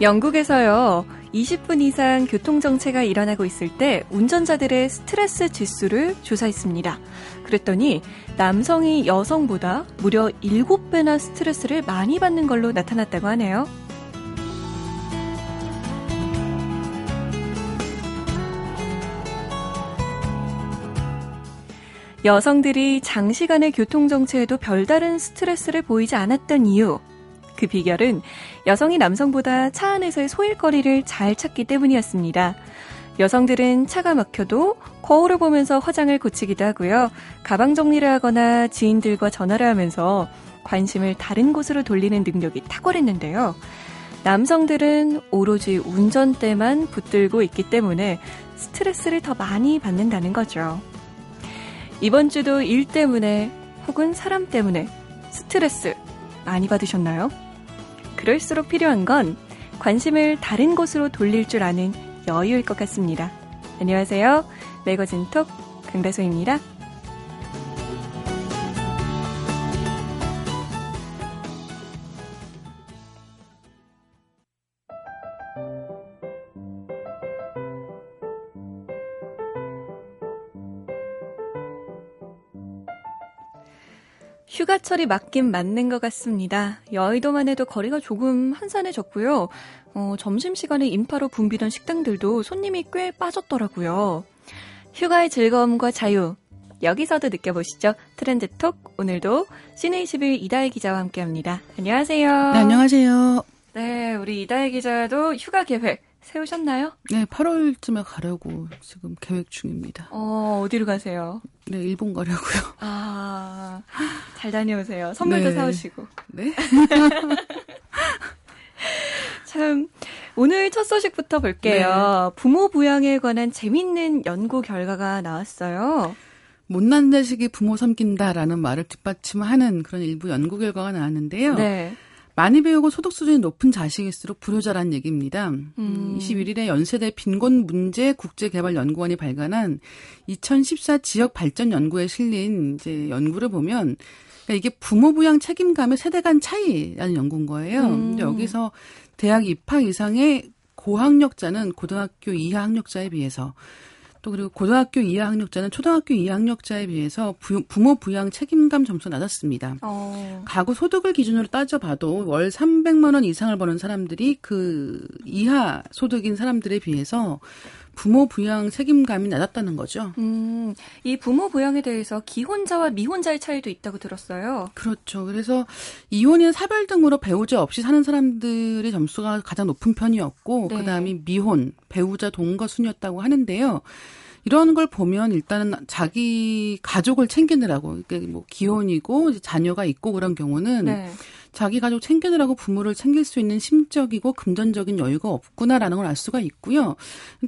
영국에서요, 20분 이상 교통정체가 일어나고 있을 때 운전자들의 스트레스 지수를 조사했습니다. 그랬더니 남성이 여성보다 무려 7배나 스트레스를 많이 받는 걸로 나타났다고 하네요. 여성들이 장시간의 교통정체에도 별다른 스트레스를 보이지 않았던 이유. 그 비결은 여성이 남성보다 차 안에서의 소일거리를 잘 찾기 때문이었습니다. 여성들은 차가 막혀도 거울을 보면서 화장을 고치기도 하고요. 가방 정리를 하거나 지인들과 전화를 하면서 관심을 다른 곳으로 돌리는 능력이 탁월했는데요. 남성들은 오로지 운전대만 붙들고 있기 때문에 스트레스를 더 많이 받는다는 거죠. 이번 주도 일 때문에 혹은 사람 때문에 스트레스 많이 받으셨나요? 그럴수록 필요한 건 관심을 다른 곳으로 돌릴 줄 아는 여유일 것 같습니다. 안녕하세요. 매거진 톡 강다소입니다. 휴가철이 맞긴 맞는 것 같습니다. 여의도만 해도 거리가 조금 한산해졌고요. 어, 점심시간에 인파로 붐비던 식당들도 손님이 꽤 빠졌더라고요. 휴가의 즐거움과 자유, 여기서도 느껴보시죠. 트렌드톡, 오늘도 시내21 이다혜 기자와 함께 합니다. 안녕하세요. 네, 안녕하세요. 네, 우리 이다혜 기자도 휴가 계획 세우셨나요? 네, 8월쯤에 가려고 지금 계획 중입니다. 어, 어디로 가세요? 네, 일본 가려고요. 아, 잘 다녀오세요. 선물도 네. 사오시고. 네. 참, 오늘 첫 소식부터 볼게요. 네. 부모 부양에 관한 재밌는 연구 결과가 나왔어요. 못난 자식이 부모 섬긴다라는 말을 뒷받침하는 그런 일부 연구 결과가 나왔는데요. 네. 많이 배우고 소득 수준이 높은 자식일수록 불효자라는 얘기입니다. 음. 21일에 연세대 빈곤 문제 국제개발연구원이 발간한 2014 지역 발전 연구에 실린 이제 연구를 보면 그러니까 이게 부모 부양 책임감의 세대 간 차이라는 연구인 거예요. 음. 근데 여기서 대학 입학 이상의 고학력자는 고등학교 이하 학력자에 비해서 또 그리고 고등학교 이하 학력자는 초등학교 이하 학력자에 비해서 부, 모 부양 책임감 점수 낮았습니다. 어. 가구 소득을 기준으로 따져봐도 월 300만 원 이상을 버는 사람들이 그 이하 소득인 사람들에 비해서 부모 부양 책임감이 낮았다는 거죠. 음, 이 부모 부양에 대해서 기혼자와 미혼자의 차이도 있다고 들었어요. 그렇죠. 그래서 이혼이나 사별 등으로 배우자 없이 사는 사람들의 점수가 가장 높은 편이었고, 네. 그다음에 미혼, 배우자 동거 순이었다고 하는데요. 이런 걸 보면 일단은 자기 가족을 챙기느라고, 그러니까 뭐 기혼이고 자녀가 있고 그런 경우는 네. 자기 가족 챙기느라고 부모를 챙길 수 있는 심적이고 금전적인 여유가 없구나라는 걸 알 수가 있고요.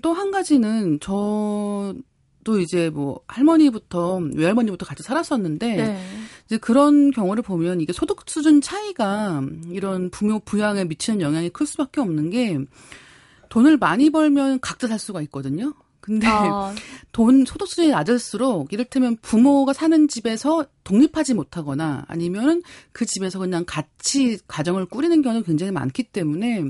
또 한 가지는 저도 이제 뭐 할머니부터 외할머니부터 같이 살았었는데 네. 이제 그런 경우를 보면 이게 소득 수준 차이가 이런 부모 부양에 미치는 영향이 클 수밖에 없는 게 돈을 많이 벌면 각자 살 수가 있거든요. 근데 어. 돈 소득 수준이 낮을수록 이를테면 부모가 사는 집에서 독립하지 못하거나 아니면 그 집에서 그냥 같이 가정을 꾸리는 경우는 굉장히 많기 때문에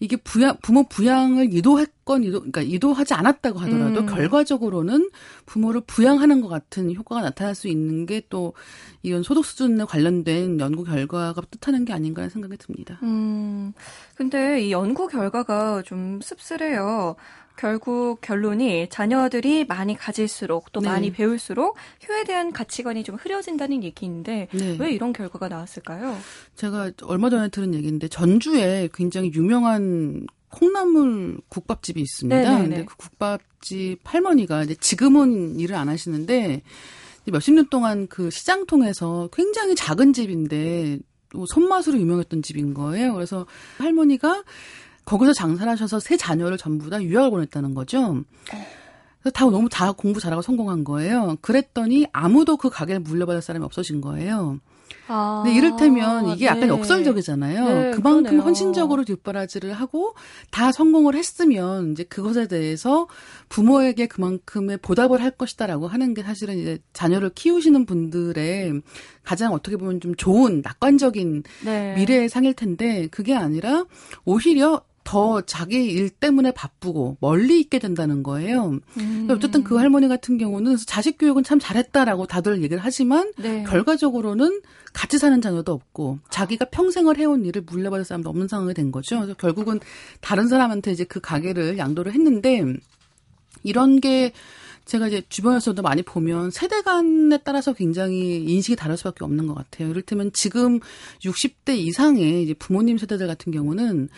이게 부양 부모 부양을 유도했건 유도 그러니까 유도하지 않았다고 하더라도 음. 결과적으로는 부모를 부양하는 것 같은 효과가 나타날 수 있는 게 또 이런 소득 수준에 관련된 연구 결과가 뜻하는 게 아닌가 하는 생각이 듭니다. 음. 근데 이 연구 결과가 좀 씁쓸해요. 결국 결론이 자녀들이 많이 가질수록 또 네. 많이 배울수록 효에 대한 가치관이 좀 흐려진다는 얘기인데 네. 왜 이런 결과가 나왔을까요? 제가 얼마 전에 들은 얘기인데 전주에 굉장히 유명한 콩나물 국밥집이 있습니다. 네네네. 네, 근데 네. 그 국밥집 할머니가 이제 지금은 일을 안 하시는데 몇십 년 동안 그 시장 통해서 굉장히 작은 집인데 손맛으로 유명했던 집인 거예요. 그래서 할머니가 거기서 장사를 하셔서 세 자녀를 전부 다 유학을 보냈다는 거죠. 그래서 다 너무 다 공부 잘하고 성공한 거예요. 그랬더니 아무도 그 가게를 물려받을 사람이 없어진 거예요. 아, 근데 이를테면 이게 약간 네. 역설적이잖아요. 네, 그만큼 그러네요. 헌신적으로 뒷바라지를 하고 다 성공을 했으면 이제 그것에 대해서 부모에게 그만큼의 보답을 할 것이다라고 하는 게 사실은 이제 자녀를 키우시는 분들의 가장 어떻게 보면 좀 좋은 낙관적인 네. 미래의 상일 텐데 그게 아니라 오히려 더 자기 일 때문에 바쁘고 멀리 있게 된다는 거예요. 음. 어쨌든 그 할머니 같은 경우는 자식 교육은 참 잘했다라고 다들 얘기를 하지만 네. 결과적으로는 같이 사는 자녀도 없고 자기가 평생을 해온 일을 물려받을 사람도 없는 상황이 된 거죠. 그래서 결국은 다른 사람한테 이제 그 가게를 양도를 했는데 이런 게 제가 이제 주변에서도 많이 보면 세대 간에 따라서 굉장히 인식이 다를 수밖에 없는 것 같아요. 이를테면 지금 60대 이상의 이제 부모님 세대들 같은 경우는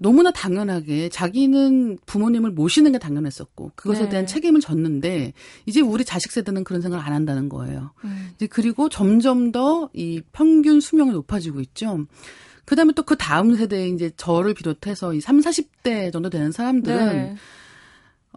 너무나 당연하게 자기는 부모님을 모시는 게 당연했었고 그것에 네. 대한 책임을 졌는데 이제 우리 자식 세대는 그런 생각을 안 한다는 거예요. 음. 이제 그리고 점점 더 이 평균 수명이 높아지고 있죠. 그다음에 또 그 다음 세대 이제 저를 비롯해서 이 3, 40대 정도 되는 사람들은 네.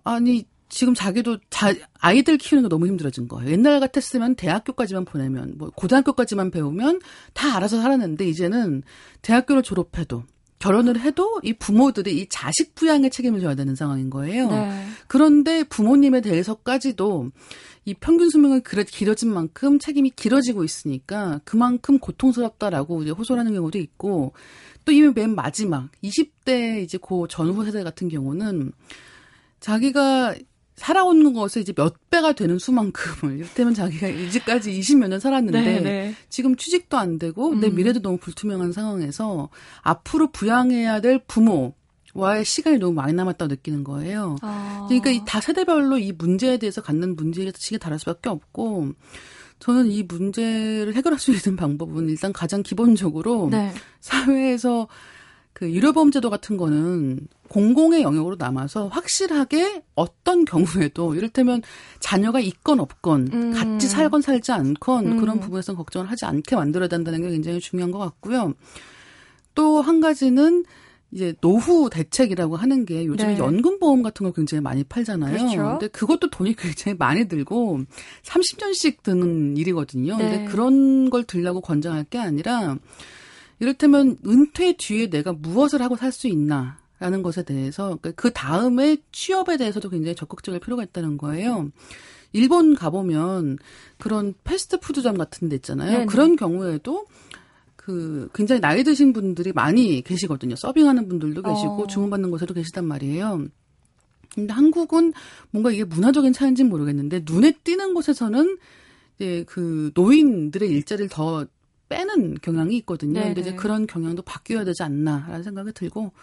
아니 지금 자기도 자, 아이들 키우는 거 너무 힘들어진 거예요. 옛날 같았으면 대학교까지만 보내면 뭐 고등학교까지만 배우면 다 알아서 살았는데 이제는 대학교를 졸업해도 결혼을 해도 이 부모들이 이 자식 부양에 책임을 져야 되는 상황인 거예요. 네. 그런데 부모님에 대해서까지도 이 평균 수명이 길어진 만큼 책임이 길어지고 있으니까 그만큼 고통스럽다라고 이제 호소를 하는 경우도 있고 또이맨 마지막 20대 이제 고 전후 세대 같은 경우는 자기가 살아오는 것에 이제 몇 배가 되는 수만큼을 이를테면 자기가 이제까지 20몇 년 살았는데 네네. 네. 지금 취직도 안 되고 음. 내 미래도 너무 불투명한 상황에서 앞으로 부양해야 될 부모 와의 시간이 너무 많이 남았다고 느끼는 거예요. 아. 그러니까 이 다 세대별로 이 문제에 대해서 갖는 문제의식이 다를 수밖에 없고 저는 이 문제를 해결할 수 있는 방법은 일단 가장 기본적으로 네. 사회에서 그 유료보험제도 같은 거는 공공의 영역으로 남아서 확실하게 어떤 경우에도 이를테면 자녀가 있건 없건 음. 같이 살건 살지 않건 음. 그런 부분에서 걱정을 하지 않게 만들어야 된다는 게 굉장히 중요한 것 같고요. 또 한 가지는 이제 노후 대책이라고 하는 게 요즘에 네. 연금 보험 같은 거 굉장히 많이 팔잖아요. 그렇죠. 근데 그것도 돈이 굉장히 많이 들고 30년씩 드는 일이거든요. 네. 근데 그런 걸 들라고 권장할 게 아니라 이를테면 은퇴 뒤에 내가 무엇을 하고 살 수 있나 라는 것에 대해서 그러니까 그 다음에 취업에 대해서도 굉장히 적극적일 필요가 있다는 거예요. 일본 가보면 그런 패스트푸드점 같은 데 있잖아요. 네네. 그런 경우에도 그 굉장히 나이 드신 분들이 많이 계시거든요. 서빙하는 분들도 계시고 어. 주문받는 곳에도 계시단 말이에요. 근데 한국은 뭔가 이게 문화적인 차이인지는 모르겠는데 눈에 띄는 곳에서는 이제 그 노인들의 일자리를 더 빼는 경향이 있거든요. 네네. 근데 이제 그런 경향도 바뀌어야 되지 않나라는 생각이 들고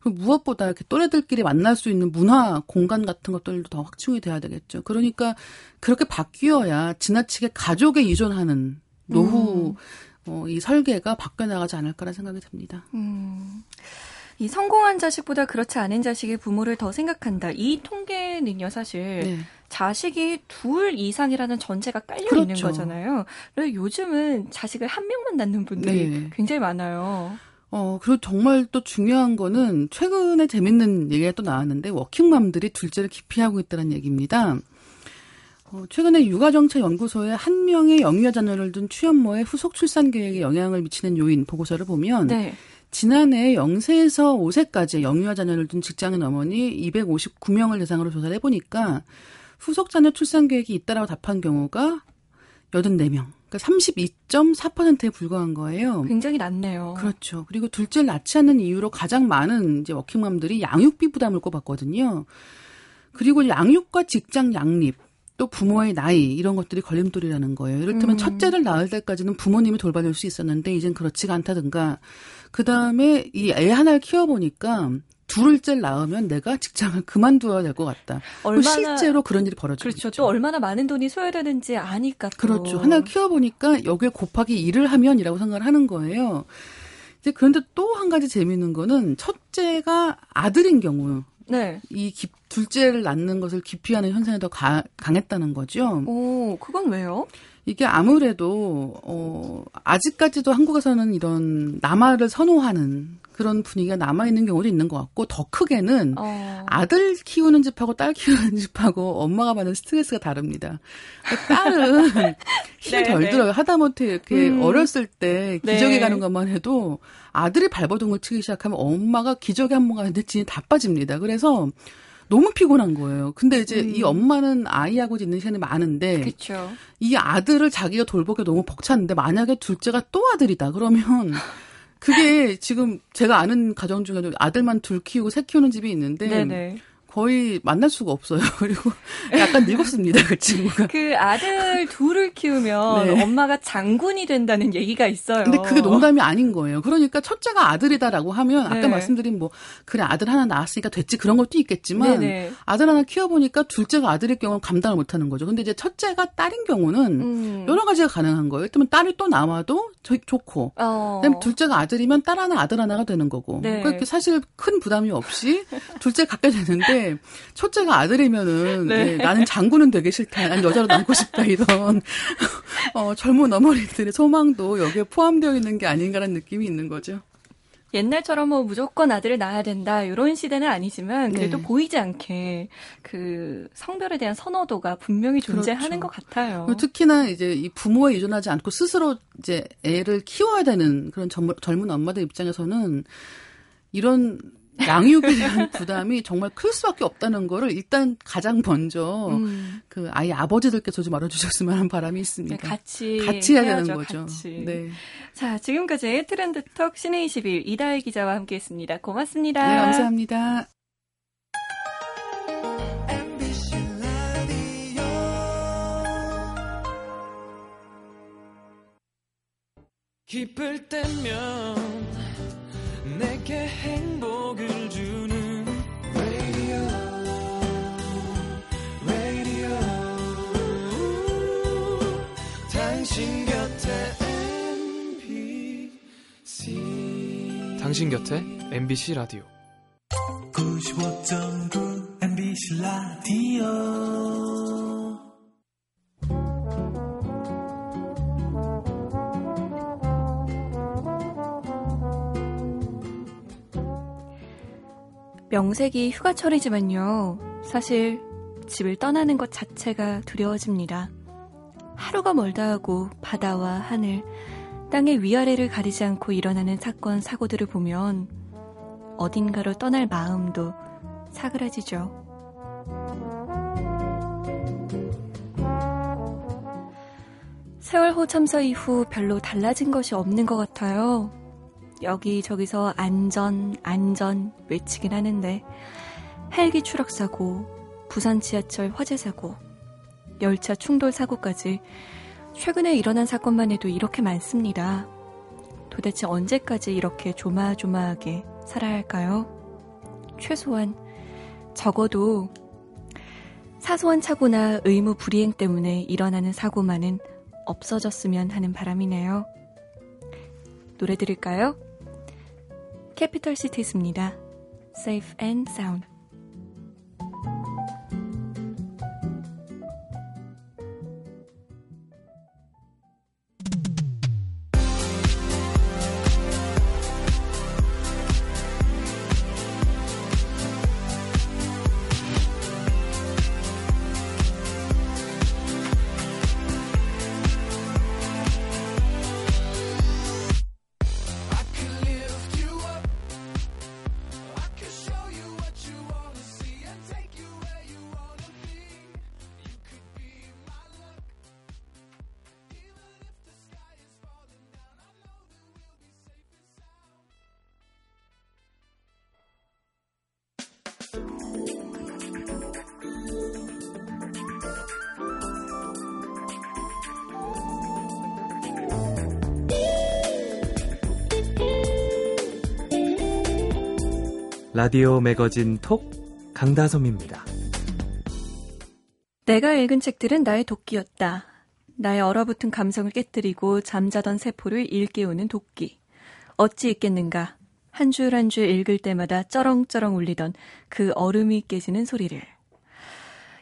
그리고 무엇보다 이렇게 또래들끼리 만날 수 있는 문화 공간 같은 것들도 더 확충이 돼야 되겠죠. 그러니까 그렇게 바뀌어야 지나치게 가족에 의존하는 노후 음. 어, 이 설계가 바뀌어 나가지 않을까라는 생각이 듭니다. 음. 이 성공한 자식보다 그렇지 않은 자식의 부모를 더 생각한다. 이 통계는요, 사실 네. 자식이 둘 이상이라는 전제가 깔려 그렇죠. 있는 거잖아요. 그래서 요즘은 자식을 한 명만 낳는 분들이 네. 굉장히 많아요. 어, 그리고 정말 또 중요한 거는 최근에 재밌는 얘기가 또 나왔는데 워킹맘들이 둘째를 기피하고 있다는 얘기입니다. 어, 최근에 육아정책연구소에 한 명의 영유아 자녀를 둔 취업모의 후속 출산 계획에 영향을 미치는 요인 보고서를 보면 네. 지난해 0세에서 5세까지 영유아 자녀를 둔 직장인 어머니 259명을 대상으로 조사를 해보니까 후속 자녀 출산 계획이 있다라고 답한 경우가 84명. 그러니까 32.4%에 불과한 거예요. 굉장히 낮네요. 그렇죠. 그리고 둘째를 낳지 않는 이유로 가장 많은 이제 워킹맘들이 양육비 부담을 꼽았거든요. 그리고 양육과 직장 양립, 또 부모의 나이 이런 것들이 걸림돌이라는 거예요. 이를테면 음. 첫째를 낳을 때까지는 부모님이 돌봐줄 수 있었는데 이젠 그렇지가 않다든가. 그 다음에 이 애 하나를 키워보니까 둘째 낳으면 내가 직장을 그만둬야 될 것 같다. 얼마나 실제로 그런 일이 벌어지죠. 그렇죠. 또 얼마나 많은 돈이 소요되는지 아니까. 또. 그렇죠. 하나를 키워보니까 여기에 곱하기 일을 하면이라고 생각을 하는 거예요. 이제 그런데 또 한 가지 재미있는 거는 첫째가 아들인 경우. 네. 이 기, 둘째를 낳는 것을 기피하는 현상이 더 가, 강했다는 거죠. 오, 그건 왜요? 이게 아무래도 어 아직까지도 한국에서는 이런 남아를 선호하는 그런 분위기가 남아 있는 경우도 있는 것 같고 더 크게는 어. 아들 키우는 집하고 딸 키우는 집하고 엄마가 받는 스트레스가 다릅니다. 딸은 힘이 네, 덜 네. 들어요. 하다못해 이렇게 음. 어렸을 때 기저귀 네. 가는 것만 해도 아들이 발버둥을 치기 시작하면 엄마가 기저귀 한 번 가는데 진이 다 빠집니다. 그래서 너무 피곤한 거예요. 근데 이제 음. 이 엄마는 아이하고 있는 시간이 많은데 그쵸. 이 아들을 자기가 돌보기 너무 벅찼는데 만약에 둘째가 또 아들이다 그러면 그게 지금 제가 아는 가정 중에도 아들만 둘 키우고 새 키우는 집이 있는데 네네. 거의 만날 수가 없어요. 그리고 약간 늙었습니다, 그 친구가. 그 아들 둘을 키우면 네. 엄마가 장군이 된다는 얘기가 있어요. 근데 그게 농담이 아닌 거예요. 그러니까 첫째가 아들이다라고 하면 아까 네. 말씀드린 뭐 그래 아들 하나 낳았으니까 됐지 그런 것도 있겠지만 네네. 아들 하나 키워보니까 둘째가 아들일 경우는 감당을 못하는 거죠. 근데 이제 첫째가 딸인 경우는 음. 여러 가지가 가능한 거예요. 일단 딸이 또 남아도 좋고, 어. 그다음 둘째가 아들이면 딸 하나 아들 하나가 되는 거고. 네. 그러니까 사실 큰 부담이 없이 둘째 갖게 되는데. 첫째가 아들이면은 네. 네, 나는 장군은 되기 싫다. 난 여자로 남고 싶다 이런 어, 젊은 어머니들의 소망도 여기에 포함되어 있는 게 아닌가라는 느낌이 있는 거죠. 옛날처럼 뭐 무조건 아들을 낳아야 된다 이런 시대는 아니지만 그래도 네. 보이지 않게 그 성별에 대한 선호도가 분명히 존재하는 그렇죠. 것 같아요. 특히나 이제 이 부모에 의존하지 않고 스스로 이제 애를 키워야 되는 그런 젊은 엄마들 입장에서는 이런 양육에 대한 부담이 정말 클 수밖에 없다는 거를 일단 가장 먼저 음. 그 아이 아버지들께서 좀 알아주셨으면 하는 바람이 있습니다. 네, 같이 같이 해야 되는 거죠. 같이. 네. 자, 지금까지 트렌드톡 신의 21 이다혜 기자와 함께했습니다. 고맙습니다. 네, 감사합니다. 기쁠 때면 내게 행복을 주는 radio, radio. 당신 곁에 MBC 당신 곁에 MBC 라디오. 95.9 MBC 라디오 명색이 휴가철이지만요. 사실 집을 떠나는 것 자체가 두려워집니다. 하루가 멀다 하고 바다와 하늘, 땅의 위아래를 가리지 않고 일어나는 사건, 사고들을 보면 어딘가로 떠날 마음도 사그라지죠. 세월호 참사 이후 별로 달라진 것이 없는 것 같아요. 여기저기서 안전, 안전 외치긴 하는데 헬기 추락 사고, 부산 지하철 화재 사고, 열차 충돌 사고까지 최근에 일어난 사건만 해도 이렇게 많습니다. 도대체 언제까지 이렇게 조마조마하게 살아야 할까요? 최소한 적어도 사소한 착오나 의무 불이행 때문에 일어나는 사고만은 없어졌으면 하는 바람이네요. 노래 들을까요? 캐피털 시티즈입니다. Safe and Sound. 라디오 매거진 톡 강다솜입니다. 내가 읽은 책들은 나의 도끼였다. 나의 얼어붙은 감성을 깨뜨리고 잠자던 세포를 일깨우는 도끼. 어찌 있겠는가. 한 줄 한 줄 읽을 때마다 쩌렁쩌렁 울리던 그 얼음이 깨지는 소리를.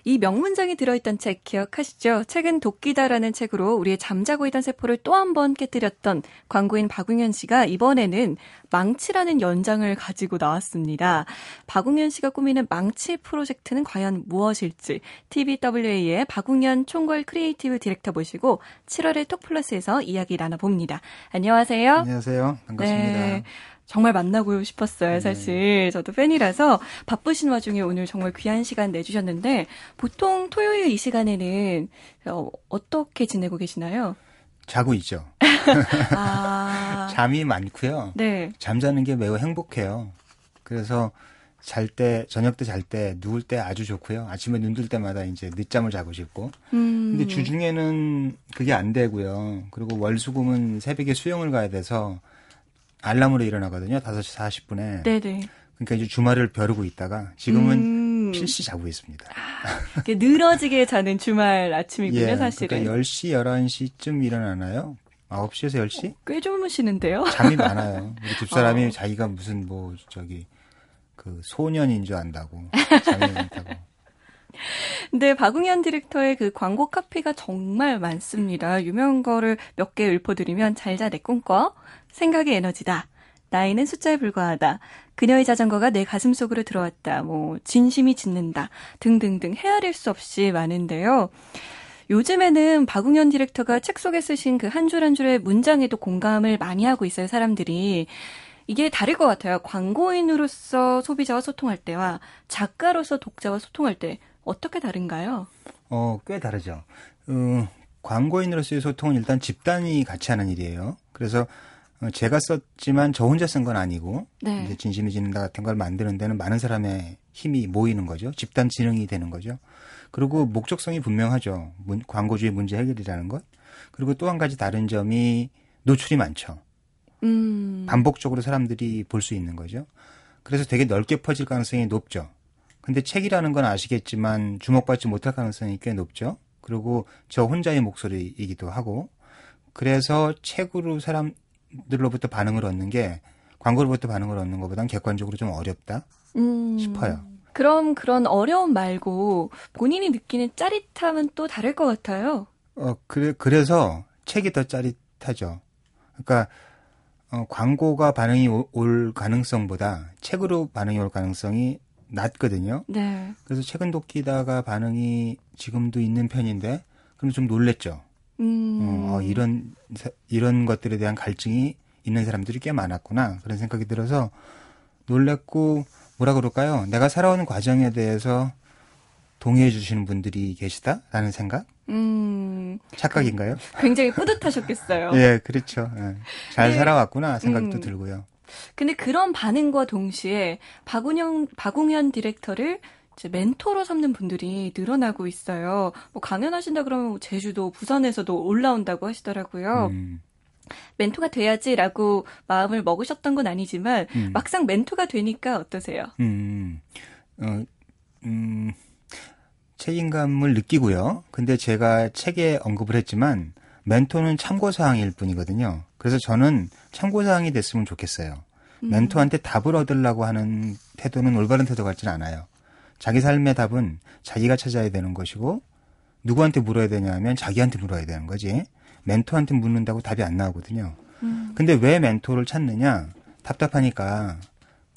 이 명문장이 들어있던 책 기억하시죠? 책은 도끼다라는 책으로 우리의 잠자고 있던 세포를 또 한 번 깨뜨렸던 광고인 박웅현 씨가 이번에는 망치라는 연장을 가지고 나왔습니다. 박웅현 씨가 꾸미는 망치 프로젝트는 과연 무엇일지 TBWA의 박웅현 총괄 creative director 모시고 7월의 톡플러스에서 이야기 나눠봅니다. 안녕하세요. 안녕하세요. 반갑습니다. 네. 정말 만나고 싶었어요, 네. 사실. 네. 저도 팬이라서 바쁘신 와중에 오늘 정말 귀한 시간 내주셨는데, 보통 토요일 이 시간에는 어, 어떻게 지내고 계시나요? 자고 있죠. 아. 잠이 많고요. 네. 잠자는 게 매우 행복해요. 그래서 잘 때, 저녁 때 잘 때, 누울 때 아주 좋고요. 아침에 눈 뜰 때마다 이제 늦잠을 자고 싶고. 음. 근데 주중에는 그게 안 되고요. 그리고 월수금은 새벽에 수영을 가야 돼서 알람으로 일어나거든요. 5시 40분에. 네네. 그러니까 이제 주말을 벼르고 있다가 지금은 음. 필시 자고 있습니다. 아, 늘어지게 자는 주말 아침이군요, 예, 사실은. 그러니까 10시, 11시쯤 일어나나요? 9시에서 10시? 어, 꽤 주무시는데요? 잠이 많아요. 우리 집사람이 어. 자기가 무슨 뭐 저기 그 소년인 줄 안다고. 잠이 많다고. 근데 박웅현 디렉터의 그 광고 카피가 정말 많습니다. 유명한 거를 몇 개 읊어드리면 잘자 내 꿈꿔, 생각의 에너지다, 나이는 숫자에 불과하다, 그녀의 자전거가 내 가슴 속으로 들어왔다, 뭐 진심이 짓는다 등등등 헤아릴 수 없이 많은데요. 요즘에는 박웅현 디렉터가 책 속에 쓰신 그 한 줄 한 줄의 문장에도 공감을 많이 하고 있어요, 사람들이. 이게 다를 것 같아요. 광고인으로서 소비자와 소통할 때와 작가로서 독자와 소통할 때 어떻게 다른가요? 어, 꽤 다르죠. 어, 광고인으로서의 소통은 일단 집단이 같이 하는 일이에요. 그래서 어, 제가 썼지만 저 혼자 쓴 건 아니고 네. 이제 진심이 짓는다 같은 걸 만드는 데는 많은 사람의 힘이 모이는 거죠. 집단 지능이 되는 거죠. 그리고 목적성이 분명하죠. 문, 광고주의 문제 해결이라는 것. 그리고 또 한 가지 다른 점이 노출이 많죠. 음. 반복적으로 사람들이 볼 수 있는 거죠. 그래서 되게 넓게 퍼질 가능성이 높죠. 근데 책이라는 건 아시겠지만 주목받지 못할 가능성이 꽤 높죠. 그리고 저 혼자의 목소리이기도 하고 그래서 책으로 사람 들로부터 반응을 얻는 게 광고로부터 반응을 얻는 것보다는 객관적으로 좀 어렵다 음, 싶어요. 그럼 그런 어려움 말고 본인이 느끼는 짜릿함은 또 다를 것 같아요. 어 그래 그래서 책이 더 짜릿하죠. 그러니까 어, 광고가 반응이 오, 올 가능성보다 책으로 반응이 올 가능성이 낮거든요. 네. 그래서 책은 돕기다가 반응이 지금도 있는 편인데 그럼 좀 놀랬죠. 음. 어, 이런 이런 것들에 대한 갈증이 있는 사람들이 꽤 많았구나 그런 생각이 들어서 놀랬고 뭐라 그럴까요? 내가 살아오는 과정에 대해서 동의해 주시는 분들이 계시다라는 생각? 음, 착각인가요? 굉장히 뿌듯하셨겠어요. 예, 그렇죠. 예. 잘 네. 살아왔구나 생각도 음. 들고요. 근데 그런 반응과 동시에 박운영, 박웅현 디렉터를 멘토로 삼는 분들이 늘어나고 있어요. 뭐 강연하신다 그러면 뭐 제주도, 부산에서도 올라온다고 하시더라고요. 음. 멘토가 돼야지라고 마음을 먹으셨던 건 아니지만 음. 막상 멘토가 되니까 어떠세요? 음, 어, 음, 책임감을 느끼고요. 근데 제가 책에 언급을 했지만 멘토는 참고 사항일 뿐이거든요. 그래서 저는 참고 사항이 됐으면 좋겠어요. 음. 멘토한테 답을 얻으려고 하는 태도는 올바른 태도 같지는 않아요. 자기 삶의 답은 자기가 찾아야 되는 것이고 누구한테 물어야 되냐면 자기한테 물어야 되는 거지. 멘토한테 묻는다고 답이 안 나오거든요. 음. 근데 왜 멘토를 찾느냐? 답답하니까.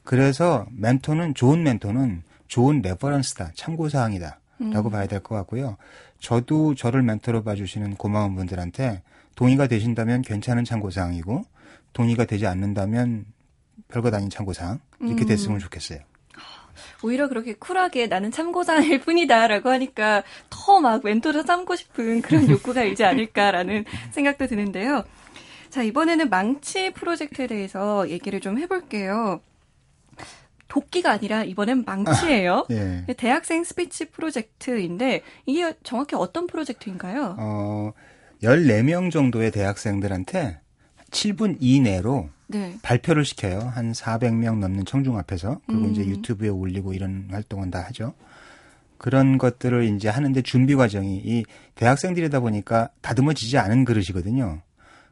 그래서 멘토는 좋은 멘토는 좋은 reference다. 참고 사항이다. 라고 음. 봐야 될 것 같고요. 저도 저를 멘토로 봐주시는 고마운 분들한테 동의가 되신다면 괜찮은 참고사항이고 동의가 되지 않는다면 별것 아닌 참고사항 이렇게 음. 됐으면 좋겠어요. 오히려 그렇게 쿨하게 나는 참고자일 뿐이다라고 하니까 더 막 멘토를 삼고 싶은 그런 욕구가 일지 않을까라는 생각도 드는데요. 자, 이번에는 망치 프로젝트에 대해서 얘기를 좀 해볼게요. 도끼가 아니라 이번엔 망치예요. 아, 예. 대학생 스피치 프로젝트인데 이게 정확히 어떤 프로젝트인가요? 어, 14명 정도의 대학생들한테 7분 이내로 네. 발표를 시켜요. 한 400명 넘는 청중 앞에서. 그리고 음. 이제 유튜브에 올리고 이런 활동은 다 하죠. 그런 것들을 이제 하는데 준비 과정이 이 대학생들이다 보니까 다듬어지지 않은 그릇이거든요.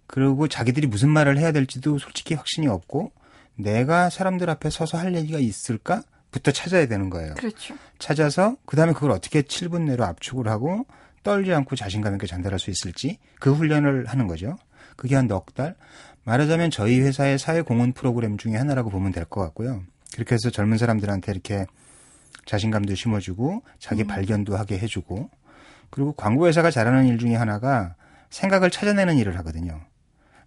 그리고 자기들이 무슨 말을 해야 될지도 솔직히 확신이 없고 내가 사람들 앞에 서서 할 얘기가 있을까? 부터 찾아야 되는 거예요. 그렇죠. 찾아서 그다음에 그걸 어떻게 7분 내로 압축을 하고 떨지 않고 자신감 있게 전달할 수 있을지 그 훈련을 하는 거죠. 그게 한 넉 달. 말하자면 저희 회사의 사회 공헌 프로그램 중에 하나라고 보면 될 것 같고요. 그렇게 해서 젊은 사람들한테 이렇게 자신감도 심어주고 자기 음. 발견도 하게 해주고 그리고 광고 회사가 잘하는 일 중에 하나가 생각을 찾아내는 일을 하거든요.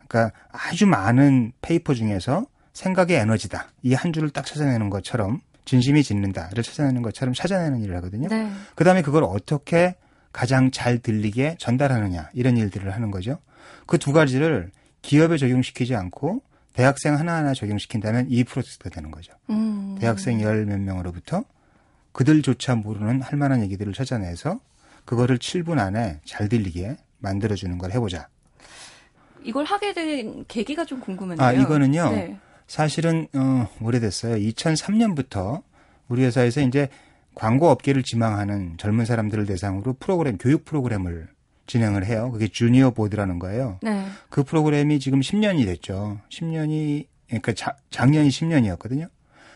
그러니까 아주 많은 페이퍼 중에서 생각의 에너지다 이 한 줄을 딱 찾아내는 것처럼 진심이 짓는다를 찾아내는 것처럼 찾아내는 일을 하거든요. 네. 그 다음에 그걸 어떻게 가장 잘 들리게 전달하느냐 이런 일들을 하는 거죠. 그 두 가지를 기업에 적용시키지 않고 대학생 하나하나 적용시킨다면 2%가 되는 거죠. 음. 대학생 열 몇 명으로부터 그들조차 모르는 할 만한 얘기들을 찾아내서 그거를 7분 안에 잘 들리게 만들어주는 걸 해보자. 이걸 하게 된 계기가 좀 궁금한데요. 아, 이거는요. 네. 사실은 어, 오래됐어요. 2003년부터 우리 회사에서 이제 광고 업계를 지망하는 젊은 사람들을 대상으로 프로그램 교육 프로그램을 진행을 해요. 그게 주니어 보드라는 거예요. 네. 그 프로그램이 지금 10년이 됐죠. 10년이 그러니까 자, 작년이 10년이었거든요.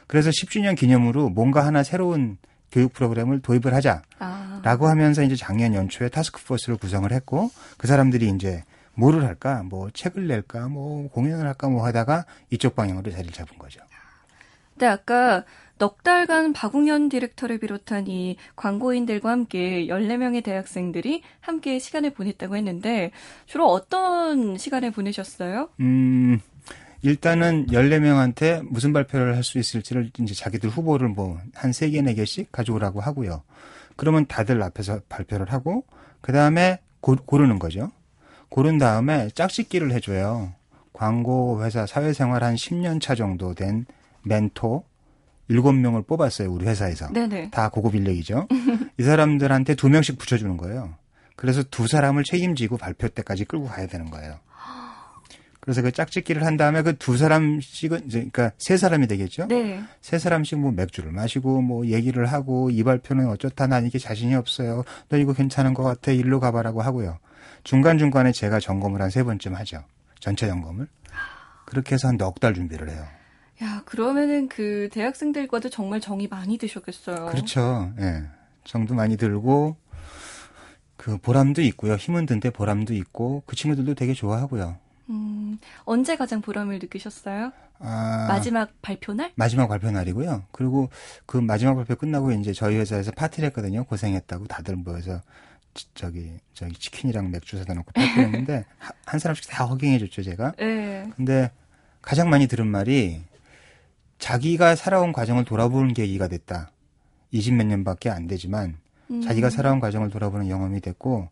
그래서 10주년 기념으로 뭔가 하나 새로운 교육 프로그램을 도입을 하자라고 아. 하면서 이제 작년 연초에 타스크포스를 구성을 했고 그 사람들이 이제 뭐를 할까, 뭐 책을 낼까, 뭐 공연을 할까, 뭐 하다가 이쪽 방향으로 자리를 잡은 거죠. 네, 아까 넉 달간 박웅현 디렉터를 비롯한 이 광고인들과 함께 14명의 대학생들이 함께 시간을 보냈다고 했는데 주로 어떤 시간을 보내셨어요? 음, 일단은 14명한테 무슨 발표를 할 수 있을지를 이제 자기들 후보를 뭐 한 3개, 4개씩 가져오라고 하고요. 그러면 다들 앞에서 발표를 하고 그 다음에 고르는 거죠. 고른 다음에 짝짓기를 해줘요. 광고 회사 사회생활 한 10년 차 정도 된 멘토 7명을 뽑았어요. 우리 회사에서. 네네. 다 고급 인력이죠. 이 사람들한테 두 명씩 붙여주는 거예요. 그래서 두 사람을 책임지고 발표 때까지 끌고 가야 되는 거예요. 그래서 그 짝짓기를 한 다음에 그 두 사람씩은 이제 그러니까 세 사람이 되겠죠. 네. 세 사람씩 뭐 맥주를 마시고 뭐 얘기를 하고 이 발표는 어쩌다 난 이게 자신이 없어요. 너 이거 괜찮은 것 같아. 일로 가봐라고 하고요. 중간 중간에 제가 점검을 한 세 번쯤 하죠. 전체 점검을. 그렇게 해서 한 넉 달 준비를 해요. 야, 그러면은 그 대학생들과도 정말 정이 많이 드셨겠어요. 그렇죠. 예. 네. 정도 많이 들고 그 보람도 있고요. 힘은 든데 보람도 있고 그 친구들도 되게 좋아하고요. 음, 언제 가장 보람을 느끼셨어요? 아, 마지막 발표 날? 마지막 발표 날이고요. 그리고 그 마지막 발표 끝나고 이제 저희 회사에서 파티를 했거든요. 고생했다고 다들 모여서 저기 저기 치킨이랑 맥주 사다 놓고 발표했는데 한 사람씩 다 허경해 줬죠 제가. 네. 근데 가장 많이 들은 말이 자기가 살아온 과정을 돌아보는 계기가 됐다. 20 몇 년밖에 안 되지만 음. 자기가 살아온 과정을 돌아보는 경험이 됐고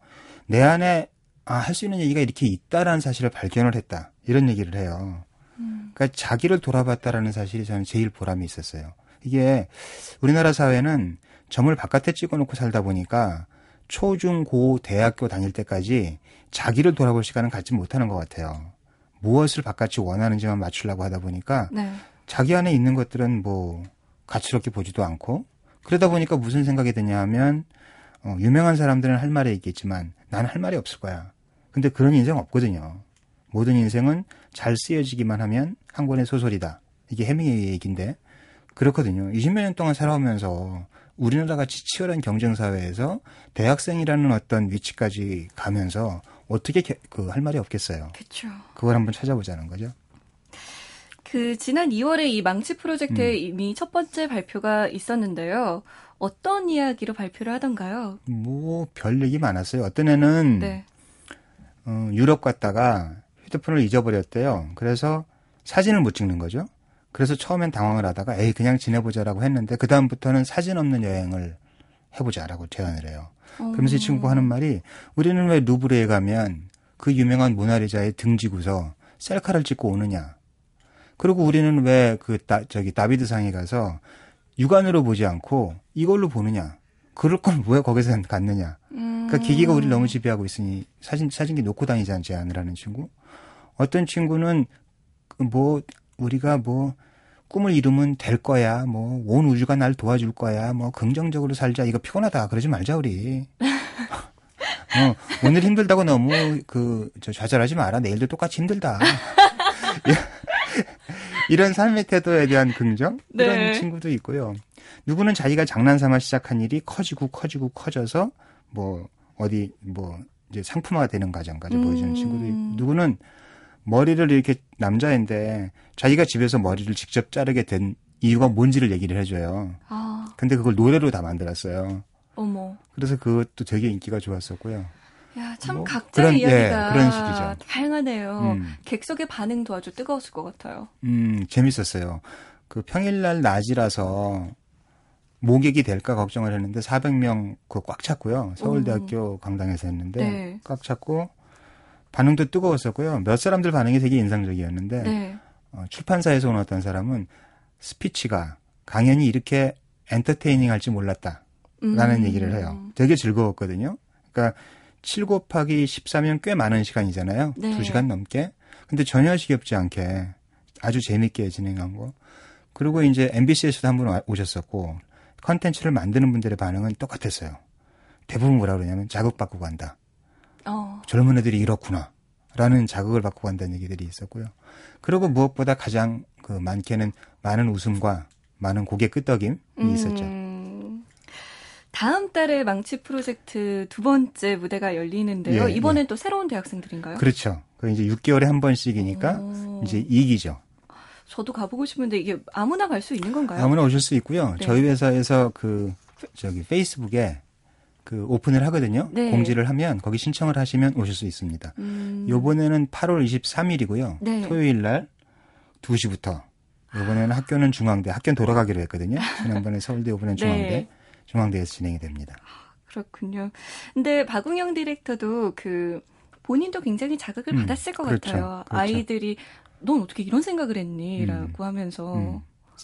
내 안에 아, 할 수 있는 얘기가 이렇게 있다라는 사실을 발견을 했다. 이런 얘기를 해요. 음. 그러니까 자기를 돌아봤다라는 사실이 저는 제일 보람이 있었어요. 이게 우리나라 사회는 점을 바깥에 찍어놓고 살다 보니까 초, 중, 고, 대학교 다닐 때까지 자기를 돌아볼 시간은 갖지 못하는 것 같아요. 무엇을 바깥이 원하는지만 맞추려고 하다 보니까 네. 자기 안에 있는 것들은 뭐 가치롭게 보지도 않고 그러다 보니까 무슨 생각이 드냐 하면 어, 유명한 사람들은 할 말이 있겠지만 나는 할 말이 없을 거야. 근데 그런 인생 없거든요. 모든 인생은 잘 쓰여지기만 하면 한 권의 소설이다. 이게 해밍의 얘기인데 그렇거든요. 20몇 년 동안 살아오면서 우리나라 같이 치열한 경쟁 사회에서 대학생이라는 어떤 위치까지 가면서 어떻게 그 할 말이 없겠어요. 그렇죠. 그걸 한번 찾아보자는 거죠. 그 지난 2월에 이 망치 프로젝트에 음. 이미 첫 번째 발표가 있었는데요. 어떤 이야기로 발표를 하던가요? 뭐 별 얘기 많았어요. 어떤 애는 네. 어, 유럽 갔다가 휴대폰을 잊어버렸대요. 그래서 사진을 못 찍는 거죠. 그래서 처음엔 당황을 하다가 에이 그냥 지내보자라고 했는데 그 다음부터는 사진 없는 여행을 해보자라고 제안을 해요. 그러면서 이 친구가 하는 말이 우리는 왜 루브르에 가면 그 유명한 모나리자의 등지고서 셀카를 찍고 오느냐. 그리고 우리는 왜 그 저기 다비드상에 가서 육안으로 보지 않고 이걸로 보느냐. 그럴 걸왜 거기서 갔느냐. 그러니까 기기가 우리를 너무 지배하고 있으니 사진 사진기 놓고 다니지 않지 않으라는 친구. 어떤 친구는 그뭐 우리가 뭐 꿈을 이루면 될 거야. 뭐 온 우주가 날 도와줄 거야. 뭐 긍정적으로 살자. 이거 피곤하다. 그러지 말자 우리. 어, 오늘 힘들다고 너무 그 저 좌절하지 마라. 내일도 똑같이 힘들다. 이런 삶의 태도에 대한 긍정 네. 이런 친구도 있고요. 누구는 자기가 장난삼아 시작한 일이 커지고 커지고 커져서 뭐 어디 뭐 이제 상품화가 되는 과정까지 음. 보여주는 친구도 있고 누구는 머리를 이렇게 남자인데 자기가 집에서 머리를 직접 자르게 된 이유가 뭔지를 얘기를 해줘요. 아. 근데 그걸 노래로 다 만들었어요. 어머. 그래서 그것도 되게 인기가 좋았었고요. 야, 참 뭐, 각자의 그런, 예, 이야기가 예, 그런 식이죠. 다양하네요. 음. 객석의 반응도 아주 뜨거웠을 것 같아요. 음, 재밌었어요. 그 평일날 낮이라서 모객이 될까 걱정을 했는데 400명 그 꽉 찼고요. 서울대학교 오. 강당에서 했는데 네. 꽉 찼고 반응도 뜨거웠었고요. 몇 사람들 반응이 되게 인상적이었는데 네. 어, 출판사에서 온 어떤 사람은 스피치가 강연이 이렇게 entertaining 할지 몰랐다. 라는 음. 얘기를 해요. 되게 즐거웠거든요. 그러니까 7 곱하기 14면 꽤 많은 시간이잖아요. 네. 2시간 넘게. 근데 전혀 지겹지 않게 아주 재밌게 진행한 거. 그리고 이제 MBC에서도 한 분 오셨었고 컨텐츠를 만드는 분들의 반응은 똑같았어요. 대부분 뭐라 그러냐면 자극받고 간다. 어. 젊은 애들이 이렇구나. 라는 자극을 받고 간다는 얘기들이 있었고요. 그리고 무엇보다 가장 그 많게는 많은 웃음과 많은 고개 끄덕임이 있었죠. 음. 다음 달에 망치 프로젝트 두 번째 무대가 열리는데요. 예, 이번엔 또 새로운 대학생들인가요? 그렇죠. 그 이제 6개월에 한 번씩이니까 오. 이제 2기죠. 저도 가보고 싶은데 이게 아무나 갈 수 있는 건가요? 아무나 오실 수 있고요. 네. 저희 회사에서 그 저기 페이스북에 그 오픈을 하거든요. 네. 공지를 하면 거기 신청을 하시면 오실 수 있습니다. 음. 요번에는 8월 23일이고요. 네. 토요일 날 2시부터 요번에는 학교는 중앙대, 학교는 돌아가기로 했거든요. 지난번에 서울대, 요번엔 중앙대, 네. 중앙대에서 진행이 됩니다. 그렇군요. 근데 박웅영 디렉터도 그 본인도 굉장히 자극을 음, 받았을 것 그렇죠. 같아요. 그렇죠. 아이들이 넌 어떻게 이런 생각을 했니?라고 하면서 음.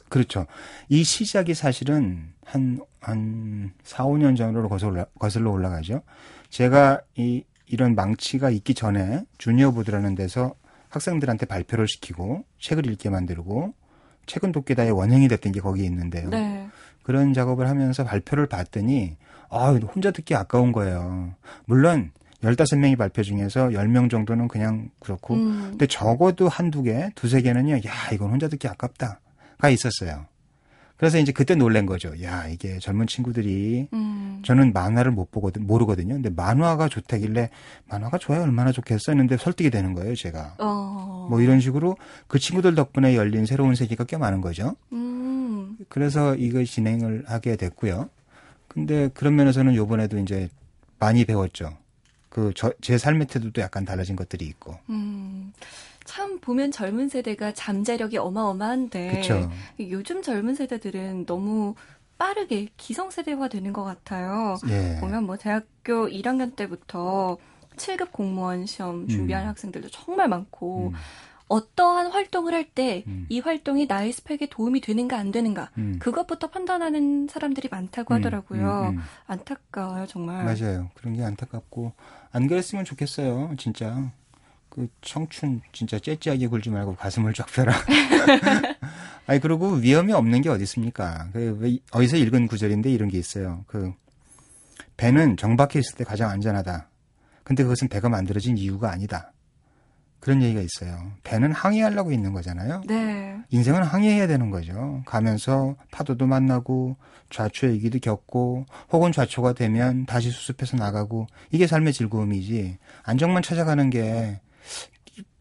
그렇죠. 이 시작이 사실은 한, 한 4, 5년 전으로 거슬러, 거슬러 올라가죠. 제가 이, 이런 망치가 있기 전에 주니어보드라는 데서 학생들한테 발표를 시키고 책을 읽게 만들고 책은 돕기다의 원형이 됐던 게 거기에 있는데요. 네. 그런 작업을 하면서 발표를 봤더니 아, 혼자 듣기 아까운 거예요. 물론 15명이 발표 중에서 10명 정도는 그냥 그렇고 음. 근데 적어도 한두 개, 두세 개는요. 야, 이건 혼자 듣기 아깝다가 있었어요. 그래서 이제 그때 놀란 거죠. 야, 이게 젊은 친구들이 음. 저는 만화를 못 보거든 모르거든요. 근데 만화가 좋다길래 만화가 좋아요. 얼마나 좋겠어 했는데 설득이 되는 거예요, 제가. 어. 뭐 이런 식으로 그 친구들 덕분에 열린 새로운 세계가 꽤 많은 거죠. 음. 그래서 이걸 진행을 하게 됐고요. 근데 그런 면에서는 요번에도 이제 많이 배웠죠. 그 제 삶의 태도도 약간 달라진 것들이 있고. 음. 참 보면 젊은 세대가 잠재력이 어마어마한데 그렇죠. 요즘 젊은 세대들은 너무 빠르게 기성세대화 되는 것 같아요. 예. 보면 뭐 대학교 1학년 때부터 7급 공무원 시험 준비하는 음. 학생들도 정말 많고 음, 어떠한 활동을 할 때이 음. 활동이 나의 스펙에 도움이 되는가 안 되는가 음. 그것부터 판단하는 사람들이 많다고 음, 하더라고요. 음, 음. 안타까워요 정말. 맞아요. 그런 게 안타깝고 안 그랬으면 좋겠어요. 진짜 그 청춘 진짜 째째하게 굴지 말고 가슴을 쫙 펴라. 아니 그리고 위험이 없는 게 어디 있습니까? 그왜 어디서 읽은 구절인데 이런 게 있어요. 그 배는 정박해 있을 때 가장 안전하다. 근데 그것은 배가 만들어진 이유가 아니다. 그런 얘기가 있어요. 배는 항해하려고 있는 거잖아요. 네. 인생은 항해해야 되는 거죠. 가면서 파도도 만나고 좌초의 위기도 겪고 혹은 좌초가 되면 다시 수습해서 나가고 이게 삶의 즐거움이지 안정만 찾아가는 게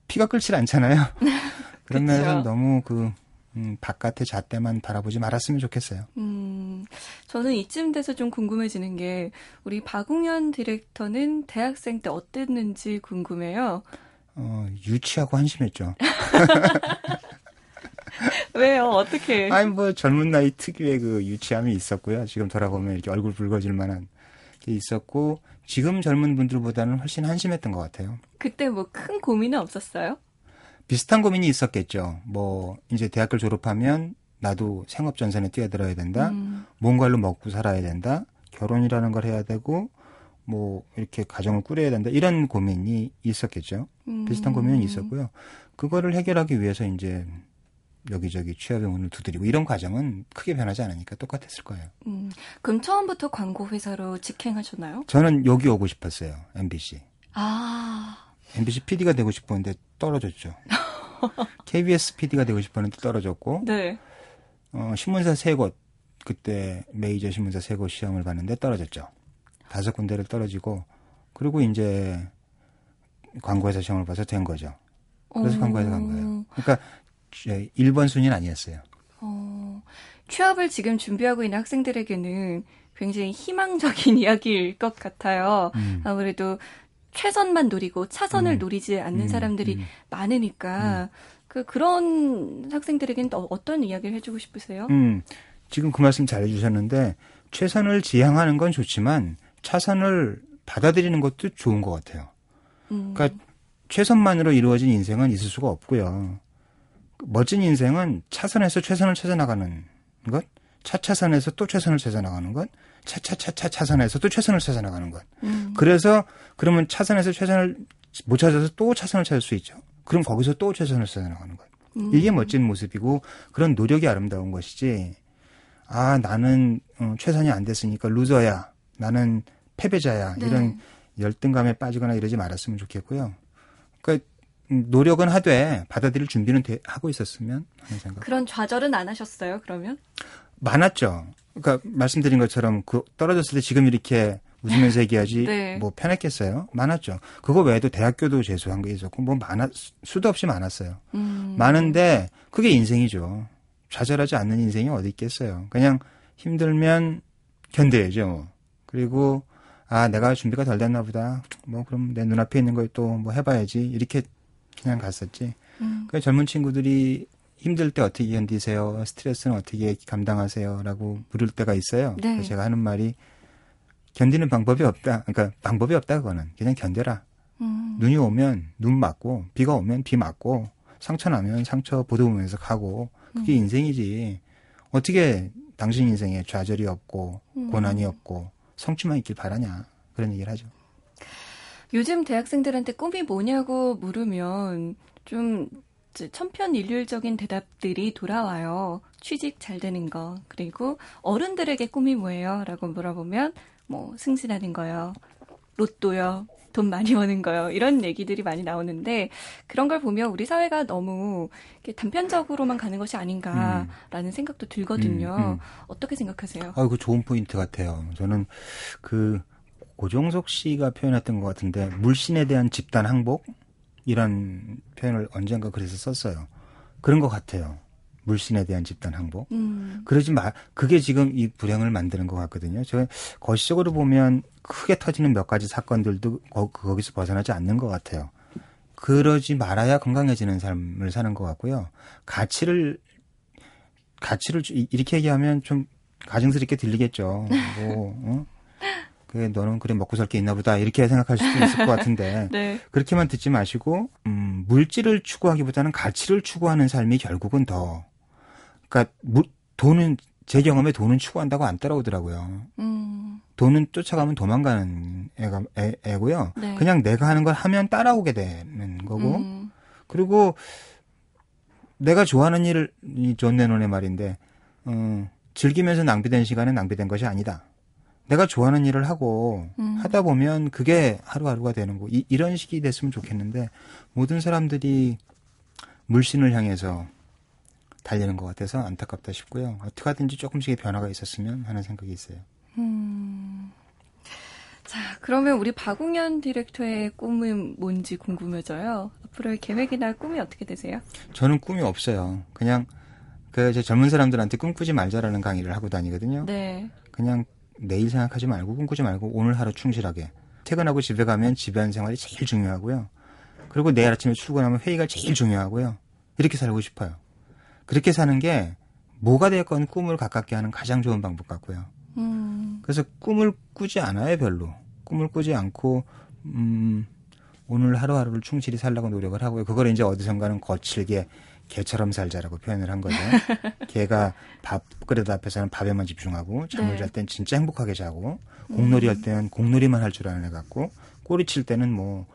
피가 끓질 않잖아요. 그런. 면에서 너무 그 음, 바깥의 잣대만 바라보지 말았으면 좋겠어요. 음, 저는 이쯤 돼서 좀 궁금해지는 게 우리 박웅현 디렉터는 대학생 때 어땠는지 궁금해요. 어, 유치하고 한심했죠. 왜요? 어떻게? 아니 뭐 젊은 나이 특유의 그 유치함이 있었고요. 지금 돌아보면 이렇게 얼굴 붉어질 만한 게 있었고 지금 젊은 분들보다는 훨씬 한심했던 것 같아요. 그때 뭐 큰 고민은 없었어요? 비슷한 고민이 있었겠죠. 뭐 이제 대학교를 졸업하면 나도 생업 전선에 뛰어들어야 된다. 음, 뭔가로 먹고 살아야 된다. 결혼이라는 걸 해야 되고 뭐 이렇게 가정을 꾸려야 된다. 이런 고민이 있었겠죠. 음. 비슷한 고민은 있었고요. 그거를 해결하기 위해서 이제 여기저기 취업의 문을 두드리고 이런 과정은 크게 변하지 않으니까 똑같았을 거예요. 음, 그럼 처음부터 광고 회사로 직행하셨나요? 저는 여기 오고 싶었어요. MBC. 아, MBC PD가 되고 싶었는데 떨어졌죠. KBS PD가 되고 싶었는데 떨어졌고 네. 어, 신문사 세 곳 그때 메이저 신문사 세 곳 시험을 봤는데 떨어졌죠. 다섯 군데를 떨어지고 그리고 이제 광고회사 시험을 봐서 된 거죠. 그래서 어, 광고회사 간 거예요. 그러니까 1번 순위는 아니었어요. 어, 취업을 지금 준비하고 있는 학생들에게는 굉장히 희망적인 이야기일 것 같아요. 음. 아무래도 최선만 노리고 차선을 음. 노리지 않는 음, 사람들이 음. 많으니까 그 그런 학생들에게는 또 어떤 이야기를 해주고 싶으세요? 음, 지금 그 말씀 잘 해주셨는데 최선을 지향하는 건 좋지만 차선을 받아들이는 것도 좋은 것 같아요. 음, 그러니까 최선만으로 이루어진 인생은 있을 수가 없고요. 멋진 인생은 차선에서 최선을 찾아 나가는 것, 차차선에서 또 최선을 찾아 나가는 것, 차차차차 차선에서 또 최선을 찾아 나가는 것. 음. 그래서 그러면 차선에서 최선을 못 찾아서 또 차선을 찾을 수 있죠. 그럼 거기서 또 최선을 찾아 나가는 것. 음. 이게 멋진 모습이고 그런 노력이 아름다운 것이지. 아 나는 어, 최선이 안 됐으니까 루저야. 나는 패배자야. 네. 이런 열등감에 빠지거나 이러지 말았으면 좋겠고요. 그러니까 노력은 하되 받아들일 준비는 돼, 하고 있었으면 하는 생각. 그런 좌절은 안 하셨어요? 그러면? 많았죠. 그러니까 말씀드린 것처럼 그 떨어졌을 때 지금 이렇게 웃으면서 얘기하지 네. 뭐 편했겠어요? 많았죠. 그거 외에도 대학교도 재수한 게 있었고 뭐 많았 수도 없이 많았어요. 음. 많은데 그게 인생이죠. 좌절하지 않는 인생이 어디 있겠어요. 그냥 힘들면 견뎌야죠. 뭐. 그리고 아 내가 준비가 덜 됐나 보다. 뭐 그럼 내 눈앞에 있는 걸 또 뭐 해봐야지 이렇게 그냥 갔었지. 음. 그 젊은 친구들이 힘들 때 어떻게 견디세요? 스트레스는 어떻게 감당하세요?라고 물을 때가 있어요. 네. 제가 하는 말이 견디는 방법이 없다. 그러니까 방법이 없다 그거는 그냥 견뎌라. 음. 눈이 오면 눈 맞고 비가 오면 비 맞고 상처 나면 상처 보듬으면서 가고 그게 음. 인생이지. 어떻게 당신 인생에 좌절이 없고 음. 고난이 없고 성취만 있길 바라냐 그런 얘기를 하죠. 요즘 대학생들한테 꿈이 뭐냐고 물으면 좀 천편일률적인 대답들이 돌아와요. 취직 잘 되는 거. 그리고 어른들에게 꿈이 뭐예요? 라고 물어보면 뭐 승진하는 거요. 로또요. 돈 많이 버는 거요. 이런 얘기들이 많이 나오는데 그런 걸 보면 우리 사회가 너무 단편적으로만 가는 것이 아닌가라는 음. 생각도 들거든요. 음, 음. 어떻게 생각하세요? 아, 그 좋은 포인트 같아요. 저는 그 고종석 씨가 표현했던 것 같은데 물신에 대한 집단 항복 이런 표현을 언젠가 그래서 썼어요. 그런 것 같아요. 물신에 대한 집단 항복. 음. 그러지 마. 그게 지금 이 불행을 만드는 것 같거든요. 저 거시적으로 보면 크게 터지는 몇 가지 사건들도 거, 거기서 벗어나지 않는 것 같아요. 그러지 말아야 건강해지는 삶을 사는 것 같고요. 가치를 가치를 이렇게 얘기하면 좀 가증스럽게 들리겠죠. 뭐 어? 그래 너는 그래 먹고 살 게 있나 보다 이렇게 생각할 수도 있을 것 같은데 네. 그렇게만 듣지 마시고 음, 물질을 추구하기보다는 가치를 추구하는 삶이 결국은 더 그러니까 무, 돈은 제 경험에 돈은 추구한다고 안 따라오더라고요. 음. 돈은 쫓아가면 도망가는 애가 애, 애고요. 네. 그냥 내가 하는 걸 하면 따라오게 되는 거고 음. 그리고 내가 좋아하는 일을 이존 레논의 말인데 어, 즐기면서 낭비된 시간은 낭비된 것이 아니다. 내가 좋아하는 일을 하고 음. 하다 보면 그게 하루하루가 되는 거. 이, 이런 식이 됐으면 좋겠는데 모든 사람들이 물신을 향해서 달리는 것 같아서 안타깝다 싶고요. 어떻게 하든지 조금씩의 변화가 있었으면 하는 생각이 있어요. 음. 자, 그러면 우리 박웅현 디렉터의 꿈은 뭔지 궁금해져요. 앞으로의 계획이나 꿈이 어떻게 되세요? 저는 꿈이 없어요. 그냥 그 젊은 사람들한테 꿈꾸지 말자라는 강의를 하고 다니거든요. 네. 그냥 내일 생각하지 말고 꿈꾸지 말고 오늘 하루 충실하게 퇴근하고 집에 가면 집안 생활이 제일 중요하고요. 그리고 내일 아침에 출근하면 회의가 제일 중요하고요. 이렇게 살고 싶어요. 그렇게 사는 게 뭐가 될건 꿈을 가깝게 하는 가장 좋은 방법 같고요. 음. 그래서 꿈을 꾸지 않아요, 별로. 꿈을 꾸지 않고 음, 오늘 하루하루를 충실히 살라고 노력을 하고요. 그걸 이제 어디선가는 거칠게 개처럼 살자라고 표현을 한 거죠. 개가 밥그릇 앞에서는 밥에만 집중하고 잠을 네. 잘땐 진짜 행복하게 자고 공놀이 할 때는 공놀이만 할 줄 아는 애 같고 꼬리 칠 때는 뭐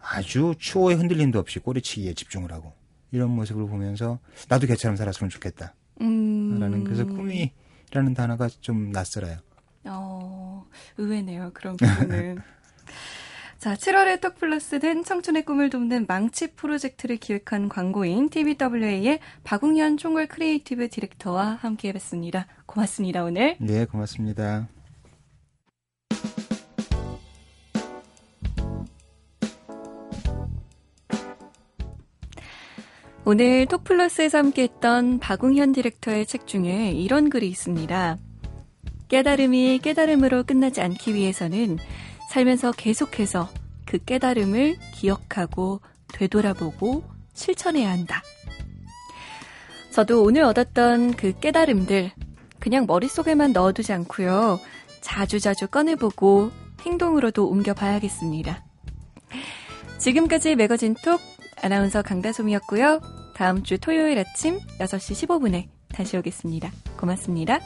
아주 추호의 흔들림도 없이 꼬리치기에 집중을 하고 이런 모습을 보면서 나도 개처럼 살았으면 좋겠다. 음. 라는 그래서 꿈이라는 단어가 좀 낯설어요. 어, 의외네요. 그런 부분은. 자, 7월의 톡플러스는 청춘의 꿈을 돕는 망치 프로젝트를 기획한 광고인 TBWA의 박웅현 총괄 creative director와 함께 해봤습니다. 고맙습니다, 오늘. 네, 고맙습니다. 오늘 톡플러스에서 함께했던 박웅현 디렉터의 책 중에 이런 글이 있습니다. 깨달음이 깨달음으로 끝나지 않기 위해서는 살면서 계속해서 그 깨달음을 기억하고 되돌아보고 실천해야 한다. 저도 오늘 얻었던 그 깨달음들 그냥 머릿속에만 넣어두지 않고요. 자주자주 꺼내보고 행동으로도 옮겨봐야겠습니다. 지금까지 매거진 톡 아나운서 강다솜이었고요. 다음 주 토요일 아침 6시 15분에 다시 오겠습니다. 고맙습니다.